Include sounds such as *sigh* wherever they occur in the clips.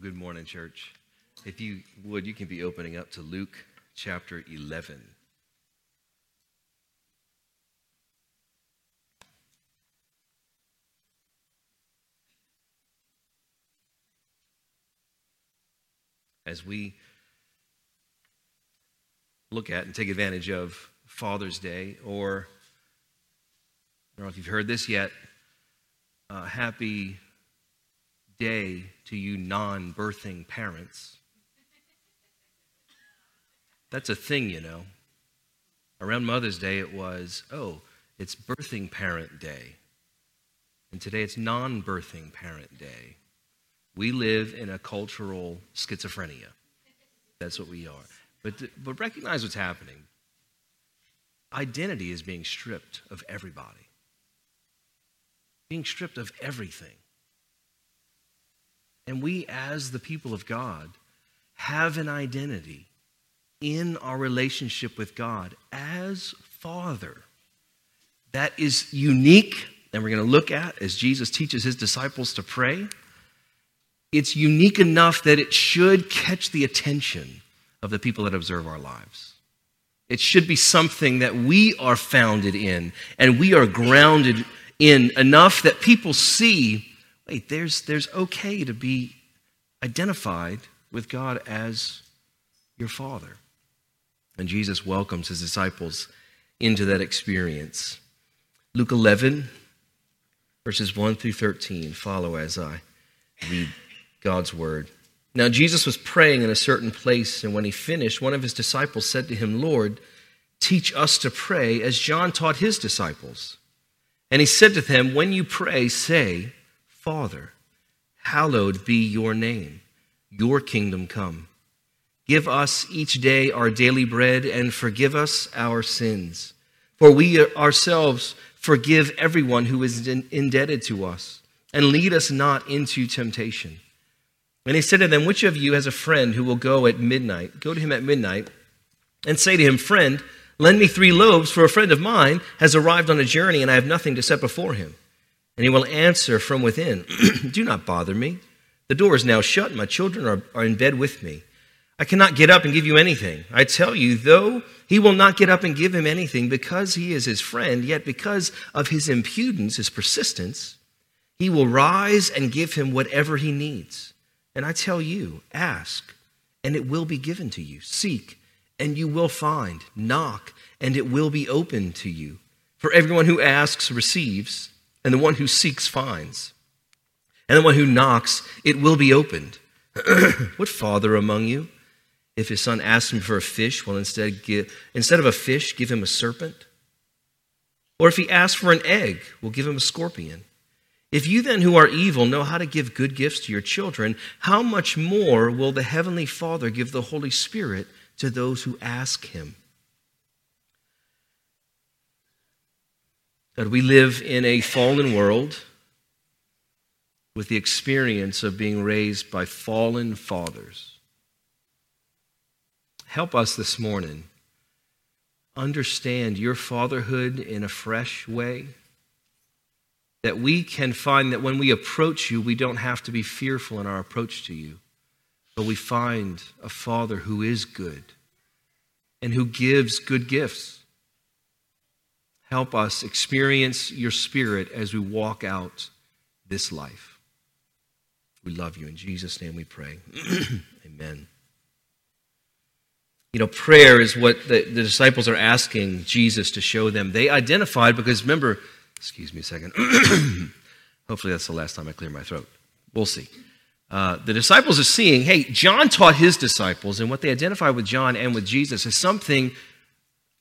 good morning, church. If you would, you can be opening up to Luke chapter 11. As we look at and take advantage of Father's Day, or I don't know if you've heard this yet, uh, happy day to you non birthing parents. That's a thing, you know. Around Mother's Day, it was, oh, it's birthing parent day. And today it's non birthing parent day. We live in a cultural schizophrenia. That's what we are. But, but recognize what's happening. Identity is being stripped of everybody, being stripped of everything. And we, as the people of God, have an identity in our relationship with God as Father that is unique, and we're going to look at as Jesus teaches his disciples to pray. It's unique enough that it should catch the attention of the people that observe our lives. It should be something that we are founded in and we are grounded in enough that people see wait, there's, there's okay to be identified with God as your Father. And Jesus welcomes his disciples into that experience. Luke 11, verses 1 through 13, follow as I read God's word. Now, Jesus was praying in a certain place, and when he finished, one of his disciples said to him, Lord, teach us to pray as John taught his disciples. And he said to them, When you pray, say, Father, hallowed be your name, your kingdom come. Give us each day our daily bread and forgive us our sins. For we ourselves forgive everyone who is indebted to us. And lead us not into temptation. And he said to them, Which of you has a friend who will go at midnight? Go to him at midnight and say to him, Friend, lend me three loaves, for a friend of mine has arrived on a journey and I have nothing to set before him. And he will answer from within, *clears throat* Do not bother me. The door is now shut, and my children are, are in bed with me. I cannot get up and give you anything. I tell you, though he will not get up and give him anything because he is his friend, yet because of his impudence, his persistence, he will rise and give him whatever he needs. And I tell you, ask, and it will be given to you. Seek, and you will find. Knock, and it will be opened to you. For everyone who asks receives and the one who seeks finds. And the one who knocks, it will be opened. *clears throat* what father among you, if his son asks him for a fish, will instead give instead of a fish, give him a serpent? Or if he asks for an egg, will give him a scorpion? If you then who are evil know how to give good gifts to your children, how much more will the heavenly Father give the Holy Spirit to those who ask him? That we live in a fallen world with the experience of being raised by fallen fathers. Help us this morning understand your fatherhood in a fresh way. That we can find that when we approach you, we don't have to be fearful in our approach to you, but we find a father who is good and who gives good gifts help us experience your spirit as we walk out this life. We love you. In Jesus' name we pray. *clears throat* Amen. You know, prayer is what the, the, disciples are asking Jesus to show them. They identified because remember, excuse me a second. *clears throat* Hopefully that's the last time I clear my throat. We'll see. Uh, the disciples are seeing, hey, John taught his disciples, and what they identify with John and with Jesus is something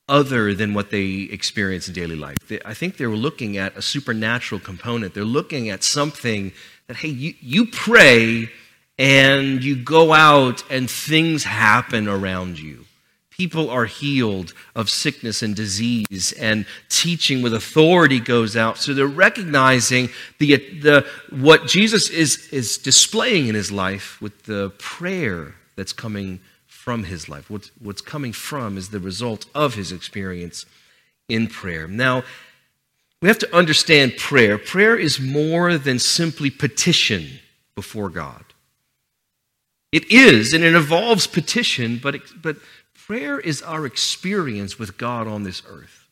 other than what they experience in daily life. I think they're looking at a supernatural component. They're looking at something that, hey, you, you pray and you go out and things happen around you. People are healed of sickness and disease, and teaching with authority goes out. So they're recognizing the, the, what Jesus is, is displaying in his life with the prayer that's coming from his life. What's, what's coming from is the result of his experience in prayer. Now, we have to understand prayer. Prayer is more than simply petition before God. It is, and it involves petition, but, but prayer is our experience with God on this earth.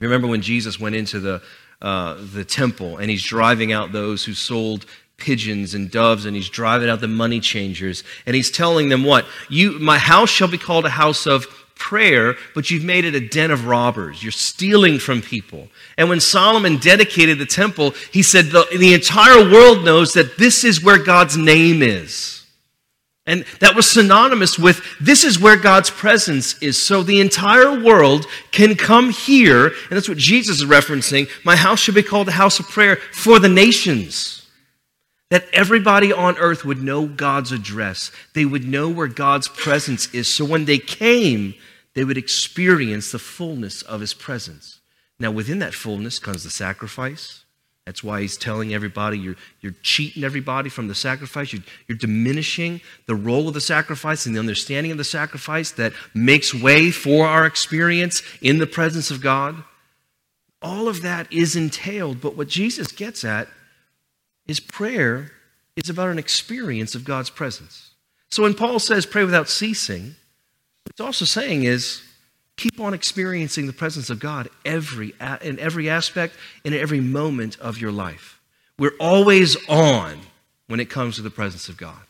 Remember when Jesus went into the, uh, the temple and he's driving out those who sold pigeons and doves and he's driving out the money changers and he's telling them what you my house shall be called a house of prayer, but you've made it a den of robbers. You're stealing from people. And when Solomon dedicated the temple, he said the, the entire world knows that this is where God's name is. And that was synonymous with this is where God's presence is. So the entire world can come here, and that's what Jesus is referencing. My house should be called a house of prayer for the nations. That everybody on earth would know God's address. They would know where God's presence is. So when they came, they would experience the fullness of his presence. Now, within that fullness comes the sacrifice. That's why he's telling everybody you're, you're cheating everybody from the sacrifice. You're, you're diminishing the role of the sacrifice and the understanding of the sacrifice that makes way for our experience in the presence of God. All of that is entailed, but what Jesus gets at is prayer is about an experience of God's presence. So when Paul says pray without ceasing, it's also saying is keep on experiencing the presence of God every in every aspect in every moment of your life. We're always on when it comes to the presence of God.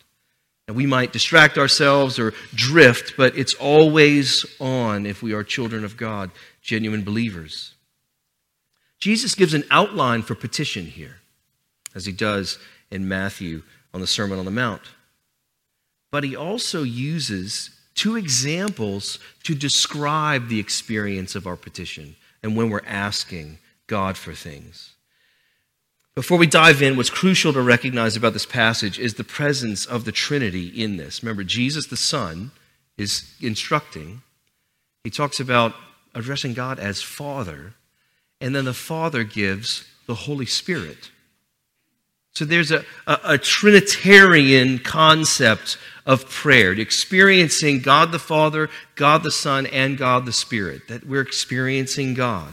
And we might distract ourselves or drift, but it's always on if we are children of God, genuine believers. Jesus gives an outline for petition here as he does in Matthew on the Sermon on the Mount. But he also uses two examples to describe the experience of our petition and when we're asking God for things. Before we dive in, what's crucial to recognize about this passage is the presence of the Trinity in this. Remember, Jesus the Son is instructing. He talks about addressing God as Father, and then the Father gives the Holy Spirit. So there's a, a, a, Trinitarian concept of prayer, experiencing God the Father, God the Son, and God the Spirit, that we're experiencing God.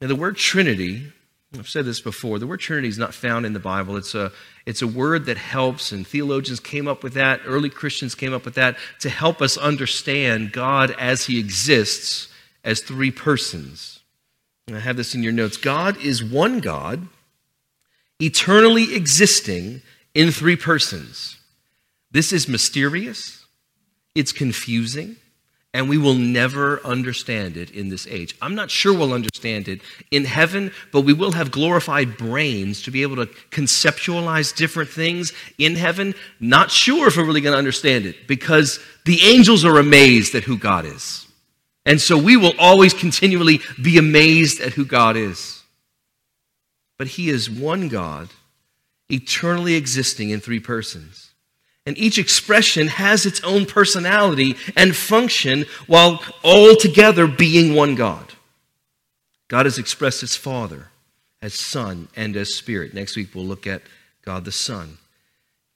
Now, the word Trinity, I've said this before, the word Trinity is not found in the Bible. It's a, it's a word that helps, and theologians came up with that, early Christians came up with that to help us understand God as He exists as three persons. And I have this in your notes God is one God eternally existing in three persons. This is mysterious, it's confusing, and we will never understand it in this age. I'm not sure we'll understand it in heaven, but we will have glorified brains to be able to conceptualize different things in heaven. Not sure if we're really going to understand it because the angels are amazed at who God is. And so we will always continually be amazed at who God is but he is one God, eternally existing in three persons. And each expression has its own personality and function while all together being one God. God has expressed as Father, as Son, and as Spirit. Next week we'll look at God the Son.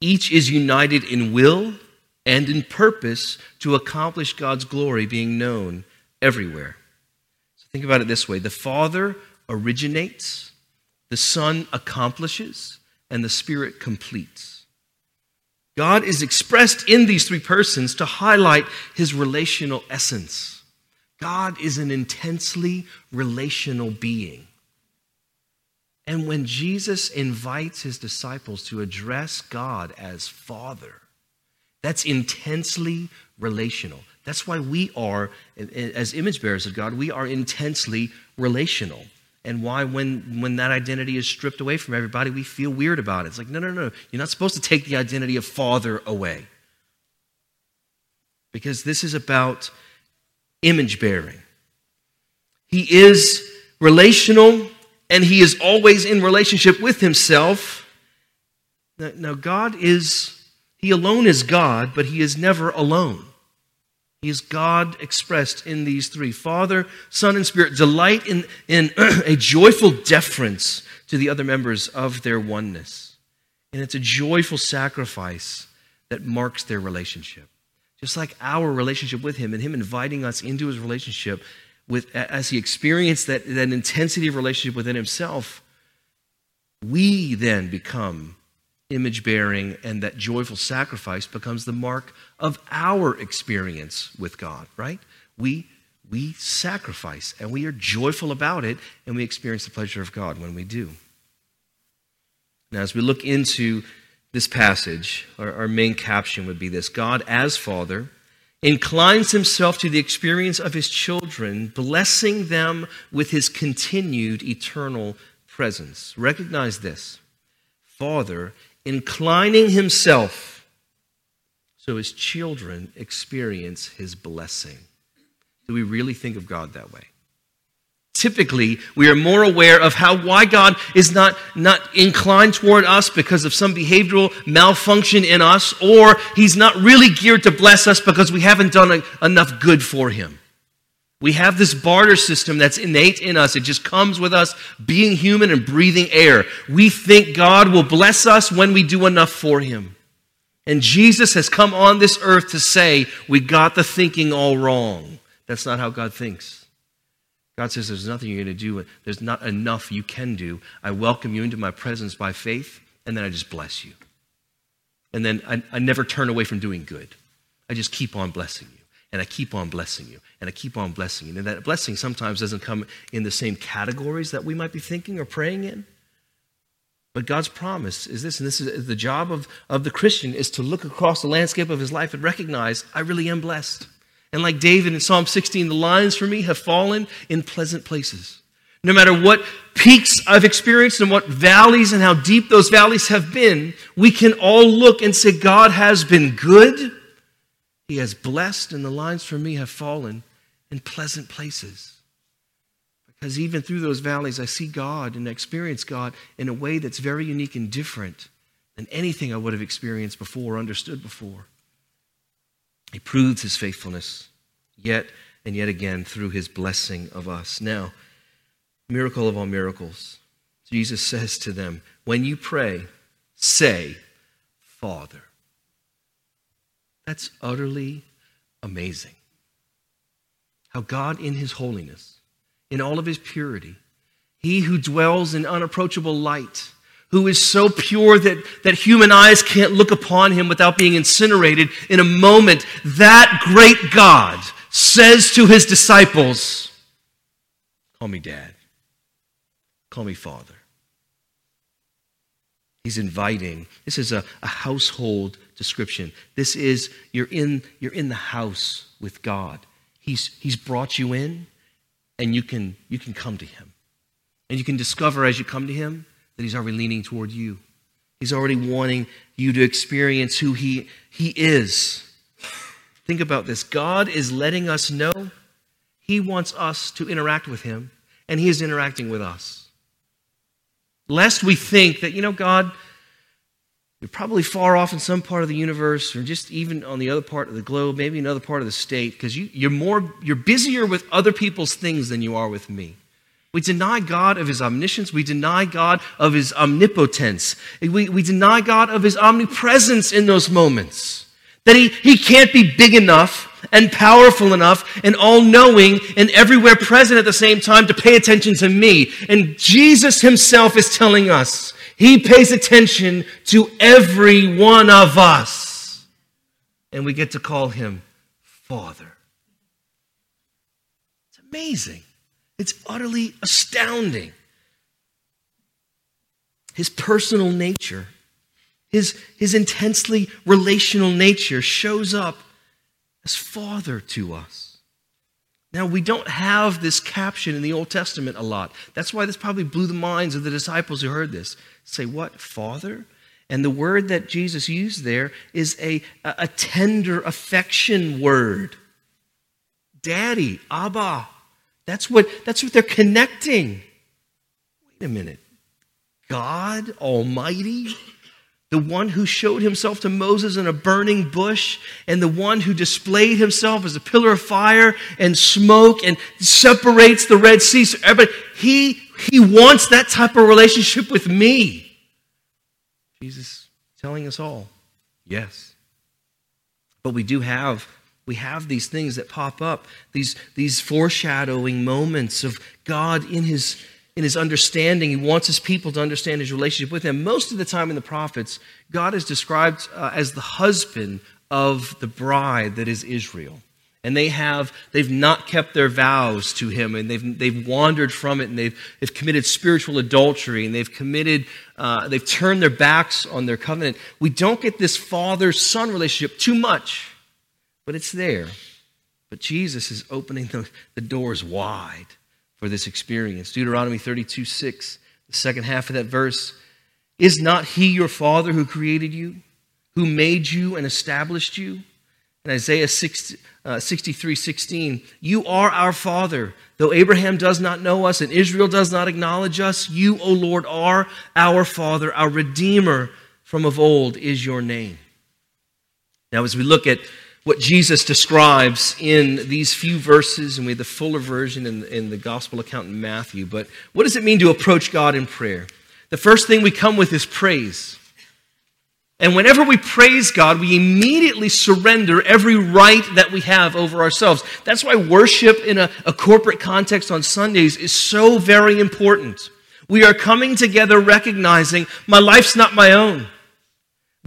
Each is united in will and in purpose to accomplish God's glory being known everywhere. So think about it this way the Father originates the Son accomplishes, and the Spirit completes. God is expressed in these three persons to highlight his relational essence. God is an intensely relational being. And when Jesus invites his disciples to address God as Father, that's intensely relational. That's why we are, as image bearers of God, we are intensely relational and why when when that identity is stripped away from everybody we feel weird about it. It's like no no no no. you're not supposed to take the identity of father away. Because this is about image bearing. He is relational and he is always in relationship with himself. Now god is he alone is god but he is never alone he is God expressed in these three Father, Son, and Spirit. Delight in, in *clears throat* a joyful deference to the other members of their oneness. And it's a joyful sacrifice that marks their relationship. Just like our relationship with Him and Him inviting us into His relationship with, as He experienced that, that intensity of relationship within Himself, we then become image bearing and that joyful sacrifice becomes the mark of our experience with God, right? We, we sacrifice and we are joyful about it and we experience the pleasure of God when we do. Now, as we look into this passage, our, our main caption would be this God as Father inclines himself to the experience of his children, blessing them with his continued eternal presence. Recognize this Father inclining himself so his children experience his blessing. Do we really think of God that way? Typically, we are more aware of how why God is not, not inclined toward us because of some behavioral malfunction in us, or He's not really geared to bless us because we haven't done a, enough good for Him. We have this barter system that's innate in us. It just comes with us being human and breathing air. We think God will bless us when we do enough for Him. And Jesus has come on this earth to say, we got the thinking all wrong. That's not how God thinks. God says, There's nothing you're going to do. There's not enough you can do. I welcome you into my presence by faith, and then I just bless you. And then I, I never turn away from doing good. I just keep on blessing you. And I keep on blessing you. And I keep on blessing you. And that blessing sometimes doesn't come in the same categories that we might be thinking or praying in. But God's promise is this, and this is the job of, of the Christian is to look across the landscape of his life and recognize, I really am blessed. And like David in Psalm 16, the lines for me have fallen in pleasant places. No matter what peaks I've experienced and what valleys and how deep those valleys have been, we can all look and say, God has been good. He has blessed, and the lines for me have fallen in pleasant places. Because even through those valleys, I see God and experience God in a way that's very unique and different than anything I would have experienced before or understood before. He proves his faithfulness yet and yet again through his blessing of us. Now, miracle of all miracles. Jesus says to them, When you pray, say, Father. That's utterly amazing. How God, in his holiness, in all of his purity, he who dwells in unapproachable light, who is so pure that, that human eyes can't look upon him without being incinerated in a moment. That great God says to his disciples, Call me dad. Call me father. He's inviting. This is a, a household description. This is you're in, you're in the house with God. He's, he's brought you in, and you can, you can come to him. And you can discover as you come to him that He's already leaning toward you. He's already wanting you to experience who He, he is. Think about this God is letting us know He wants us to interact with Him, and He is interacting with us. Lest we think that, you know, God, you're probably far off in some part of the universe, or just even on the other part of the globe, maybe another part of the state, because you, you're more you're busier with other people's things than you are with me. We deny God of his omniscience. We deny God of his omnipotence. We, we deny God of his omnipresence in those moments. That he, he can't be big enough and powerful enough and all knowing and everywhere present at the same time to pay attention to me. And Jesus himself is telling us he pays attention to every one of us. And we get to call him Father. It's amazing. It's utterly astounding. His personal nature, his, his intensely relational nature shows up as Father to us. Now, we don't have this caption in the Old Testament a lot. That's why this probably blew the minds of the disciples who heard this. Say, what? Father? And the word that Jesus used there is a, a tender affection word. Daddy, Abba. That's what, that's what they're connecting. Wait a minute. God Almighty, the one who showed himself to Moses in a burning bush, and the one who displayed himself as a pillar of fire and smoke and separates the Red Sea. So everybody, he, he wants that type of relationship with me. Jesus telling us all, yes. But we do have we have these things that pop up, these, these foreshadowing moments of God in his, in his understanding. He wants his people to understand his relationship with him. Most of the time in the prophets, God is described uh, as the husband of the bride that is Israel. And they have, they've not kept their vows to him, and they've, they've wandered from it, and they've, they've committed spiritual adultery, and they've committed, uh, they've turned their backs on their covenant. We don't get this father son relationship too much, but it's there. But Jesus is opening the, the doors wide for this experience. Deuteronomy 32 6, the second half of that verse. Is not he your father who created you, who made you and established you? In Isaiah 60, uh, 63 16, you are our father. Though Abraham does not know us and Israel does not acknowledge us, you, O Lord, are our father. Our Redeemer from of old is your name. Now, as we look at what Jesus describes in these few verses, and we have the fuller version in, in the gospel account in Matthew. But what does it mean to approach God in prayer? The first thing we come with is praise. And whenever we praise God, we immediately surrender every right that we have over ourselves. That's why worship in a, a, corporate context on Sundays is so very important. We are coming together recognizing my life's not my own.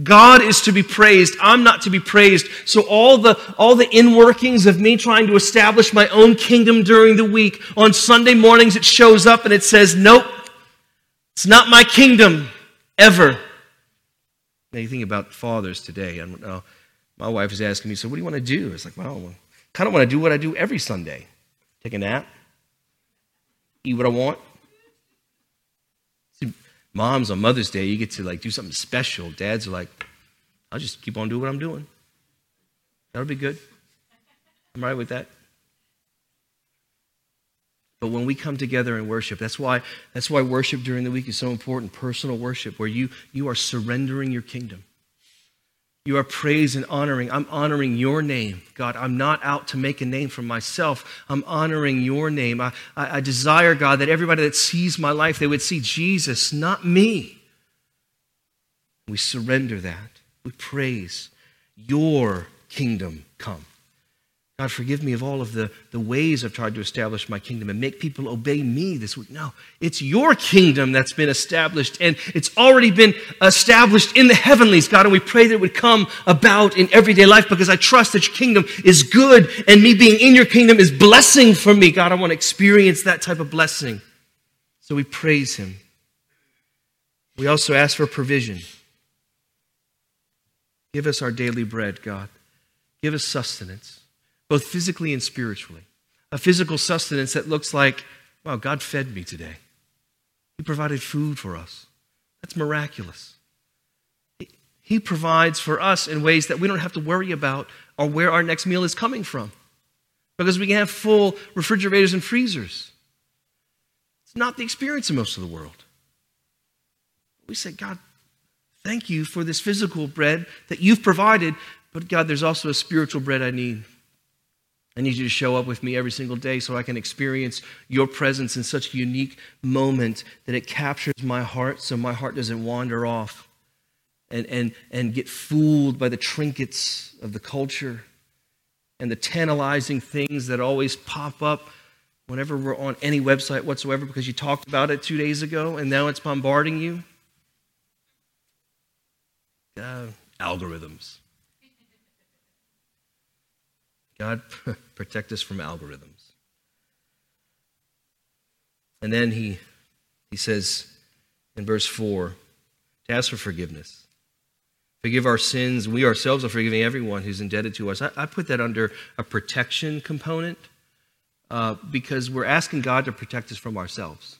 God is to be praised. I'm not to be praised. So all the, all the inworkings of me trying to establish my own kingdom during the week, on Sunday mornings it shows up and it says, nope, it's not my kingdom ever. Think about fathers today. Don't know. My wife is asking me, so what do you want to do? It's like, well, I kind of want to do what I do every Sunday. Take a nap, eat what I want, See, Moms on Mother's Day, you get to like do something special. Dads are like, I'll just keep on doing what I'm doing. That'll be good. I'm right with that. But when we come together and worship, that's why, that's why worship during the week is so important, personal worship, where you, you are surrendering your kingdom. You are praising and honoring. I'm honoring your name, God. I'm not out to make a name for myself. I'm honoring your name. I, I, I, desire, God, that everybody that sees my life, they would see Jesus, not me. We surrender that. We praise your kingdom come. God, forgive me of all of the, the ways I've tried to establish my kingdom and make people obey me this week. No, it's your kingdom that's been established, and it's already been established in the heavenlies, God. And we pray that it would come about in everyday life because I trust that your kingdom is good, and me being in your kingdom is blessing for me. God, I want to experience that type of blessing. So we praise Him. We also ask for provision. Give us our daily bread, God. Give us sustenance both physically and spiritually. A physical sustenance that looks like, wow, God fed me today. He provided food for us. That's miraculous. He provides for us in ways that we don't have to worry about or where our next meal is coming from because we can have full refrigerators and freezers. It's not the experience of most of the world. We say, God, thank you for this physical bread that you've provided, but God, there's also a spiritual bread I need. I need you to show up with me every single day so I can experience your presence in such a unique moment that it captures my heart so my heart doesn't wander off and, and, and get fooled by the trinkets of the culture and the tantalizing things that always pop up whenever we're on any website whatsoever because you talked about it two days ago and now it's bombarding you. Uh, algorithms. God, *laughs* protect us from algorithms. And then he, he says in verse 4 to ask for forgiveness. Forgive our sins. We ourselves are forgiving everyone who's indebted to us. I, I put that under a protection component uh, because we're asking God to protect us from ourselves.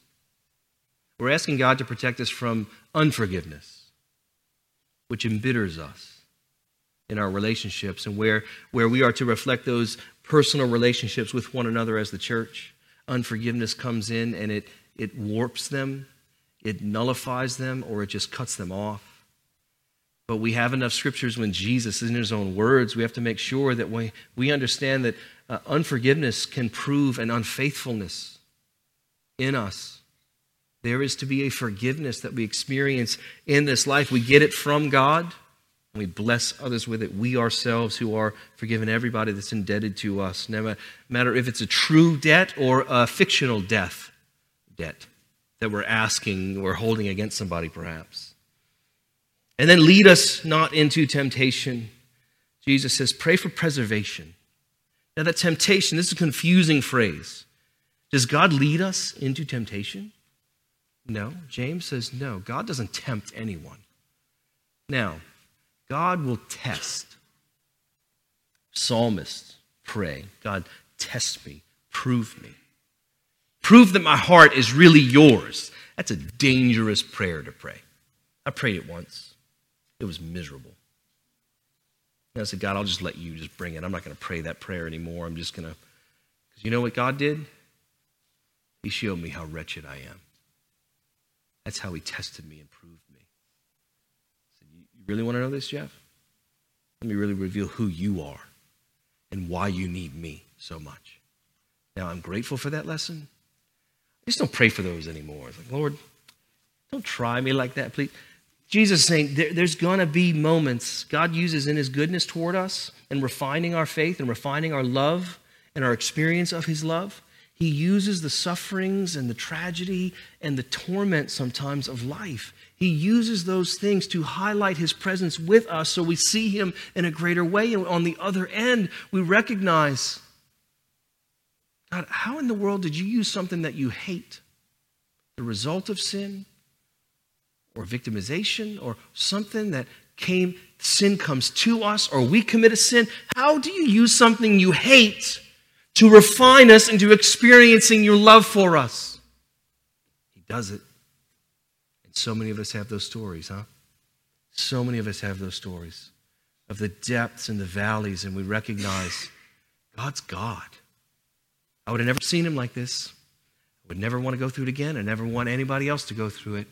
We're asking God to protect us from unforgiveness, which embitters us in our relationships and where, where we are to reflect those personal relationships with one another as the church. Unforgiveness comes in and it, it warps them, it nullifies them, or it just cuts them off. But we have enough scriptures when Jesus, is in his own words, we have to make sure that we, we understand that uh, unforgiveness can prove an unfaithfulness in us. There is to be a forgiveness that we experience in this life. We get it from God and we bless others with it. We ourselves who are forgiven everybody that's indebted to us, no matter if it's a true debt or a fictional death debt. that we're asking, we're holding against somebody, perhaps. And then lead us not into temptation. Jesus says, pray for preservation. Now, that temptation, this is a confusing phrase. Does God lead us into temptation? No. James says, no. God doesn't tempt anyone. Now, God will test. Psalmists pray, God, test me, prove me. Prove that my heart is really yours. That's a dangerous prayer to pray. I prayed it once. It was miserable. And I said, God, I'll just let you just bring it. I'm not going to pray that prayer anymore. I'm just going to. Because you know what God did? He showed me how wretched I am. That's how He tested me and proved You really want to know this, Jeff? Let me really reveal who you are and why you need me so much. Now, I'm grateful for that lesson. I just don't pray for those anymore. It's like, Lord, don't try me like that, please. Jesus is saying there, there's going to be moments God uses in his goodness toward us and refining our faith and refining our love and our experience of his love. He uses the sufferings and the tragedy and the torment sometimes of life. He uses those things to highlight his presence with us so we see him in a greater way. And on the other end, we recognize God, how in the world did you use something that you hate? The result of sin? or victimization or something that came, sin comes to us or we commit a sin, how do you use something you hate to refine us into experiencing your love for us? He does it. So many of us have those stories, huh? So many of us have those stories of the depths and the valleys, and we recognize God's God. I would have never seen him like this. I would never want to go through it again. I never want anybody else to go through it.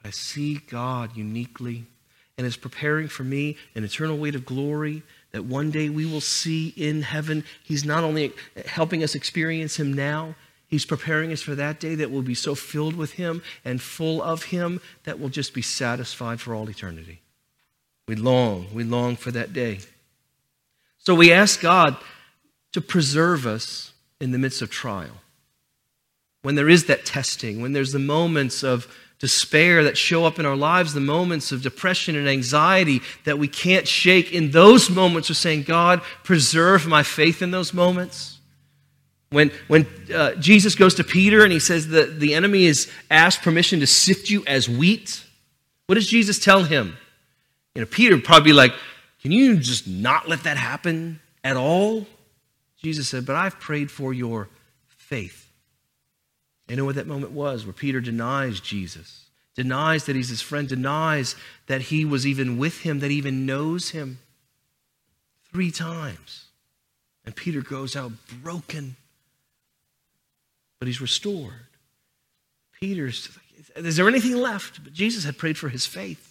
But I see God uniquely and is preparing for me an eternal weight of glory that one day we will see in heaven. He's not only helping us experience Him now, He's preparing us for that day that will be so filled with Him and full of Him that we'll just be satisfied for all eternity. We long, we long for that day. So we ask God to preserve us in the midst of trial. When there is that testing, when there's the moments of despair that show up in our lives, the moments of depression and anxiety that we can't shake, in those moments we're saying, God, preserve my faith in those moments. When, when uh, Jesus goes to Peter and he says that the enemy has asked permission to sift you as wheat, what does Jesus tell him? You know, Peter probably like, Can you just not let that happen at all? Jesus said, But I've prayed for your faith. You know what that moment was where Peter denies Jesus, denies that he's his friend, denies that he was even with him, that he even knows him three times. And Peter goes out broken, but he's restored. Peter's, is there anything left? But Jesus had prayed for his faith.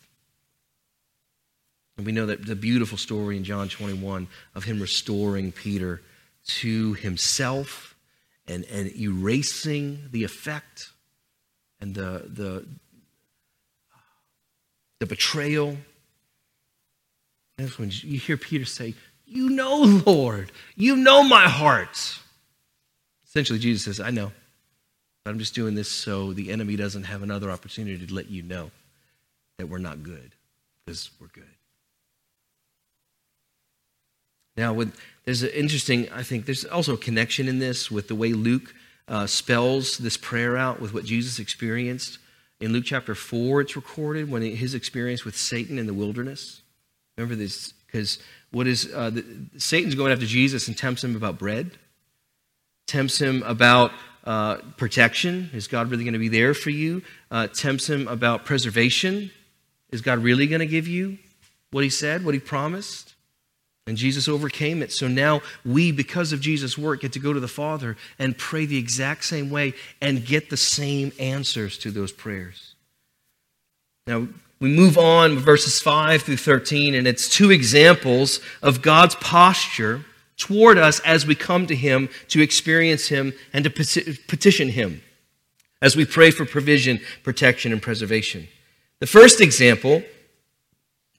And we know that the beautiful story in John 21 of him restoring Peter to himself and, and erasing the effect and the, the, the betrayal. That's when you hear Peter say, You know, Lord, you know my heart. Essentially, Jesus says, I know, I'm just doing this so the enemy doesn't have another opportunity to let you know that we're not good, because we're good. Now, with, there's an interesting, I think, there's also a connection in this with the way Luke uh, spells this prayer out with what Jesus experienced. In Luke chapter 4, it's recorded when his experience with Satan in the wilderness. Remember this? Because what is uh, the, Satan's going after Jesus and tempts him about bread, tempts him about uh, protection. Is God really going to be there for you? Uh, tempts him about preservation. Is God really going to give you what he said, what he promised? And Jesus overcame it. So now we, because of Jesus' work, get to go to the Father and pray the exact same way and get the same answers to those prayers. Now, we move on verses 5 through 13, and it's two examples of God's posture toward us as we come to Him to experience Him and to petition Him as we pray for provision, protection, and preservation. The first example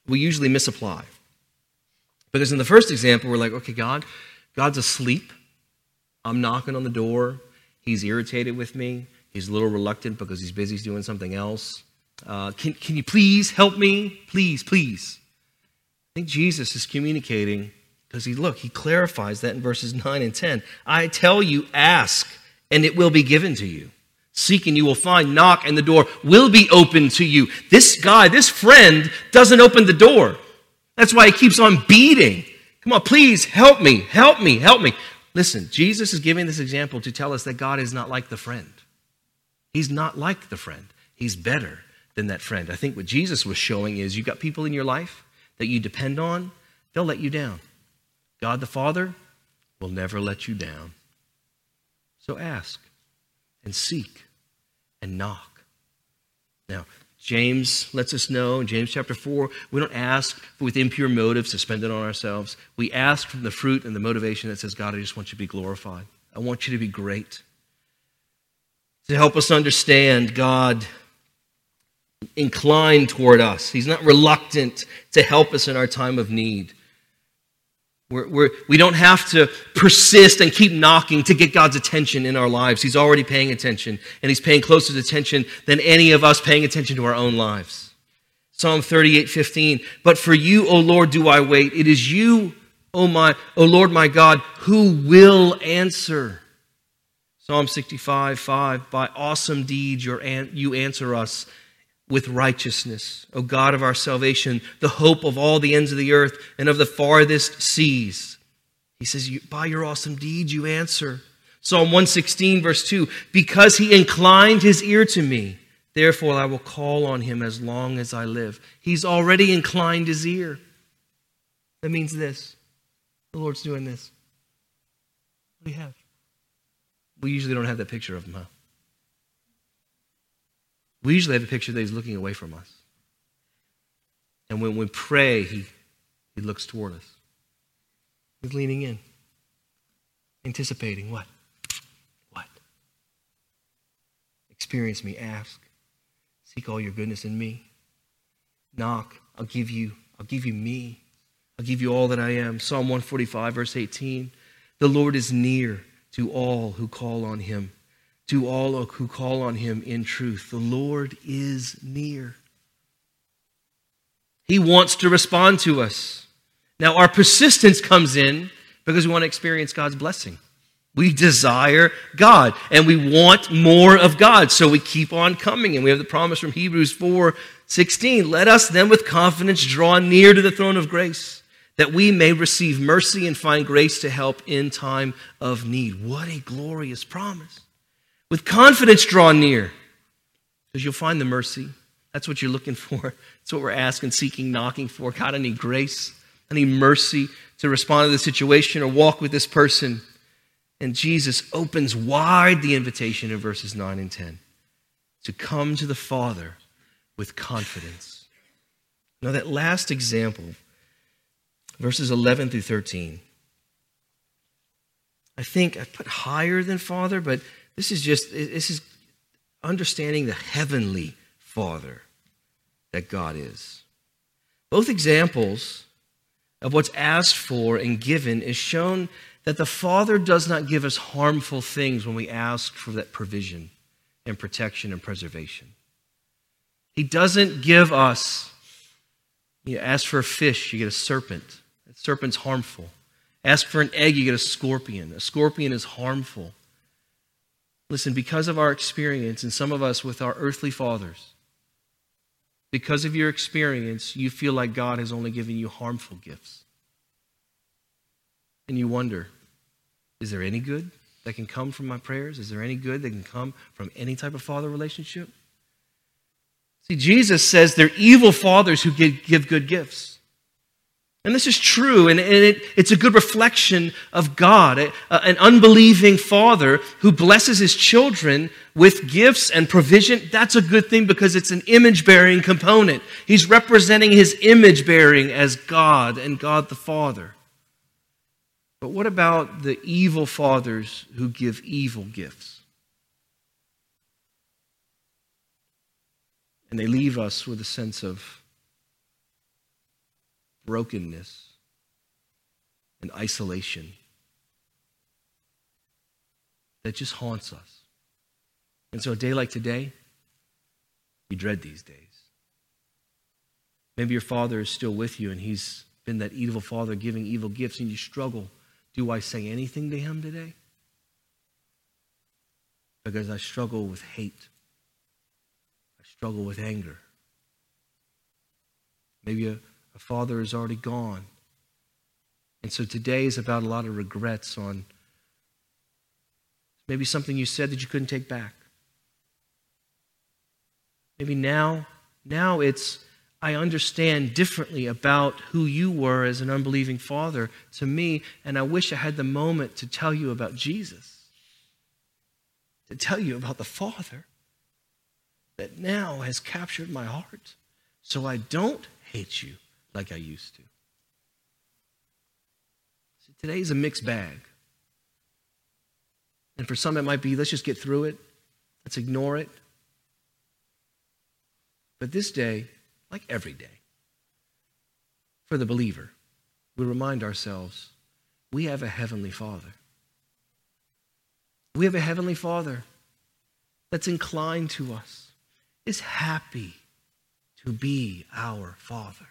we usually misapply. Because in the first example, we're like, okay, God, God's asleep. I'm knocking on the door. He's irritated with me. He's a little reluctant because he's busy doing something else. Uh, can, can you please help me? Please, please. I think Jesus is communicating because he, look, he clarifies that in verses 9 and 10. I tell you, ask, and it will be given to you. Seek and you will find. Knock and the door will be open to you. This guy, this friend, doesn't open the door. That's why he keeps on beating. Come on, please help me, help me, help me. Listen, Jesus is giving this example to tell us that God is not like the friend. He's not like the friend. He's better than that friend. I think what Jesus was showing is you've got people in your life that you depend on, they'll let you down. God the Father will never let you down. So ask and seek and knock. Now, James lets us know in James chapter 4, we don't ask with impure motives to spend it on ourselves. We ask from the fruit and the motivation that says, God, I just want you to be glorified. I want you to be great. To help us understand, God inclined toward us. He's not reluctant to help us in our time of need. We're, we're, we do not have to persist and keep knocking to get God's attention in our lives. He's already paying attention, and He's paying closer attention than any of us paying attention to our own lives. Psalm 38 15. But for you, O Lord, do I wait. It is you, O, my, o Lord my God, who will answer. Psalm 65 5. By awesome deeds you answer us with righteousness, O God of our salvation, the hope of all the ends of the earth and of the farthest seas. He says, By your awesome deeds you answer. Psalm 116, verse 2 Because he inclined his ear to me, therefore I will call on him as long as I live. He's already inclined his ear. That means this the Lord's doing this. What do you have? We usually don't have that picture of him, huh? We usually have a picture that he's looking away from us. And when we pray, he, he looks toward us. He's leaning in, anticipating what? What? Experience me, ask. Seek all your goodness in me. Knock, I'll give you, I'll give you me. I'll give you all that I am. Psalm 145, verse 18. The Lord is near to all who call on him to all who call on him in truth. The Lord is near. He wants to respond to us. Now, our persistence comes in because we want to experience God's blessing. We desire God and we want more of God. So we keep on coming. And we have the promise from Hebrews 4 16. Let us then with confidence draw near to the throne of grace that we may receive mercy and find grace to help in time of need. What a glorious promise. With confidence, draw near because you'll find the mercy. That's what you're looking for. That's what we're asking, seeking, knocking for. God, I need grace. I need mercy to respond to the situation or walk with this person. And Jesus opens wide the invitation in verses 9 and 10 to come to the Father with confidence. Now, that last example, verses 11 through 13, I think I put higher than Father, but this is just, this is understanding the heavenly Father that God is. Both examples of what's asked for and given is shown that the Father does not give us harmful things when we ask for that provision and protection and preservation. He doesn't give us, you ask for a fish, you get a serpent. That serpent's harmful. Ask for an egg, you get a scorpion. A scorpion is harmful. Listen, because of our experience, and some of us with our earthly fathers, because of your experience, you feel like God has only given you harmful gifts. And you wonder, is there any good that can come from my prayers? Is there any good that can come from any type of father relationship? See, Jesus says they're evil fathers who give, give good gifts. And this is true, and, and it, it's a good reflection of God, a, a, an unbelieving father who blesses his children with gifts and provision. That's a good thing because it's an image bearing component. He's representing his image bearing as God and God the Father. But what about the evil fathers who give evil gifts? And they leave us with a sense of brokenness and isolation that just haunts us. And so a day like today, you dread these days. Maybe your father is still with you and he's been that evil father giving evil gifts and you struggle. Do I say anything to him today? Because I struggle with hate. I struggle with anger. Maybe a, a father is already gone. And so today is about a lot of regrets on maybe something you said that you couldn't take back. Maybe now, now it's I understand differently about who you were as an unbelieving father to me, and I wish I had the moment to tell you about Jesus, to tell you about the Father that now has captured my heart so I don't hate you like I used to. See, today's a mixed bag. And for some, it might be let's just get through it, let's ignore it. But this day, like every day. For the believer, we remind ourselves we have a heavenly Father. We have a heavenly Father that's inclined to us, is happy to be our Father,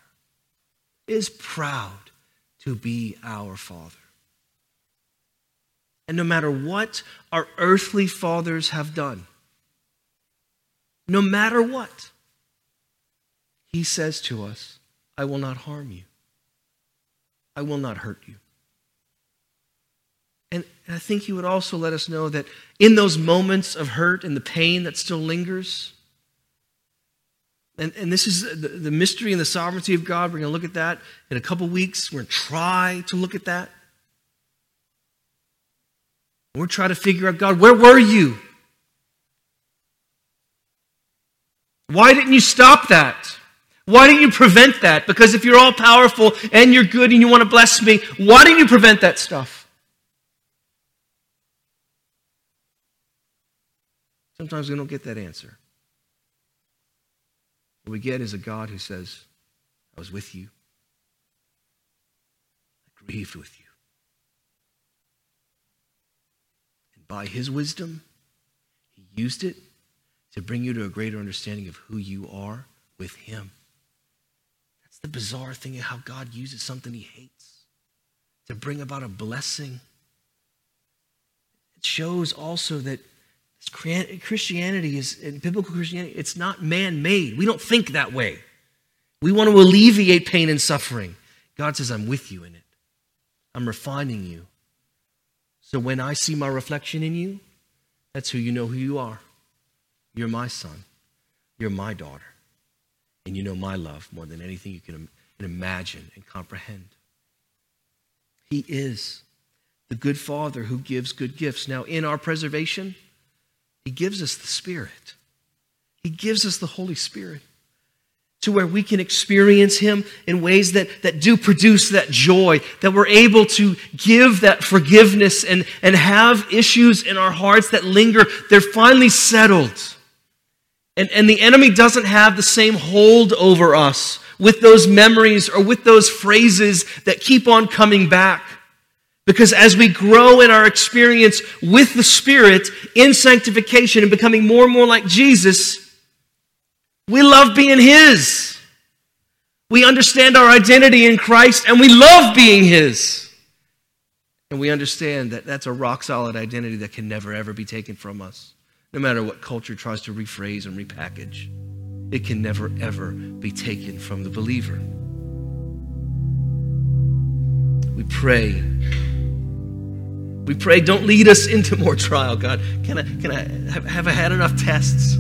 is proud to be our Father. And no matter what our earthly fathers have done, no matter what, he says to us, I will not harm you. I will not hurt you. And I think he would also let us know that in those moments of hurt and the pain that still lingers, and, and this is the, the mystery and the sovereignty of God. We're going to look at that in a couple weeks. We're going to try to look at that. We're trying to figure out God, where were you? Why didn't you stop that? Why don't you prevent that? Because if you're all powerful and you're good and you want to bless me, why don't you prevent that stuff? Sometimes we don't get that answer. What we get is a God who says, I was with you. I grieved with you. And by his wisdom, he used it to bring you to a greater understanding of who you are with him That's the bizarre thing of how God uses something he hates to bring about a blessing. It shows also that Christianity is, biblical Christianity, it's not man made. We don't think that way. We want to alleviate pain and suffering. God says, I'm with you in it, I'm refining you. So when I see my reflection in you, that's who you know who you are. You're my son, you're my daughter and you know my love more than anything you can imagine and comprehend. He is the good Father who gives good gifts. Now, in our preservation, He gives us the Spirit. He gives us the Holy Spirit to where we can experience Him in ways that, that do produce that joy, that we're able to give that forgiveness and, and have issues in our hearts that linger. They're finally settled. And, and the enemy doesn't have the same hold over us with those memories or with those phrases that keep on coming back. Because as we grow in our experience with the Spirit in sanctification and becoming more and more like Jesus, we love being His. We understand our identity in Christ and we love being His. And we understand that that's a rock solid identity that can never, ever be taken from us no matter what culture tries to rephrase and repackage. It can never, ever be taken from the believer. We pray. We pray, don't lead us into more trial, God. Can I, can I have, have I had enough tests?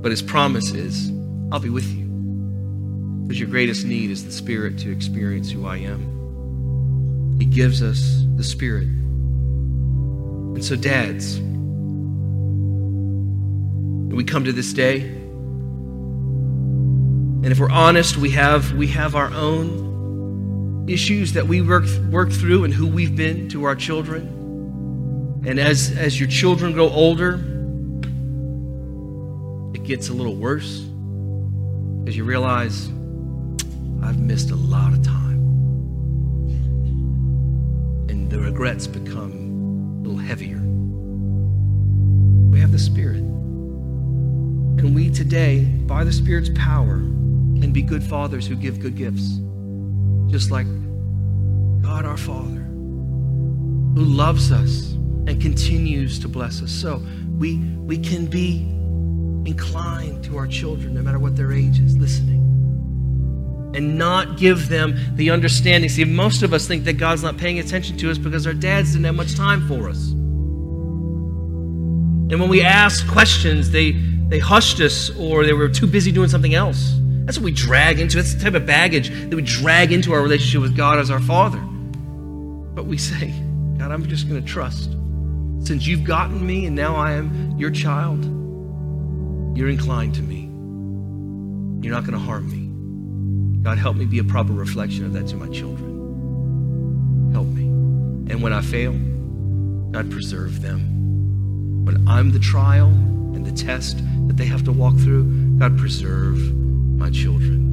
But his promise is, I'll be with you. Because your greatest need is the Spirit to experience who I am. He gives us the Spirit and so, dads, we come to this day, and if we're honest, we have, we have our own issues that we work, work through and who we've been to our children. And as, as your children grow older, it gets a little worse as you realize I've missed a lot of time. And the regrets become a little heavier. We have the Spirit. And we today, by the Spirit's power, can be good fathers who give good gifts. Just like God our Father, who loves us and continues to bless us. So we, we can be inclined to our children, no matter what their age is, listening. And not give them the understanding. See, most of us think that God's not paying attention to us because our dads didn't have much time for us. And when we ask questions, they, they hushed us or they were too busy doing something else. That's what we drag into. That's the type of baggage that we drag into our relationship with God as our Father. But we say, God, I'm just going to trust. Since you've gotten me and now I am your child, you're inclined to me. You're not going to harm me. God, help me be a proper reflection of that to my children. Help me. And when I fail, God, preserve them. When I'm the trial and the test that they have to walk through, God, preserve my children.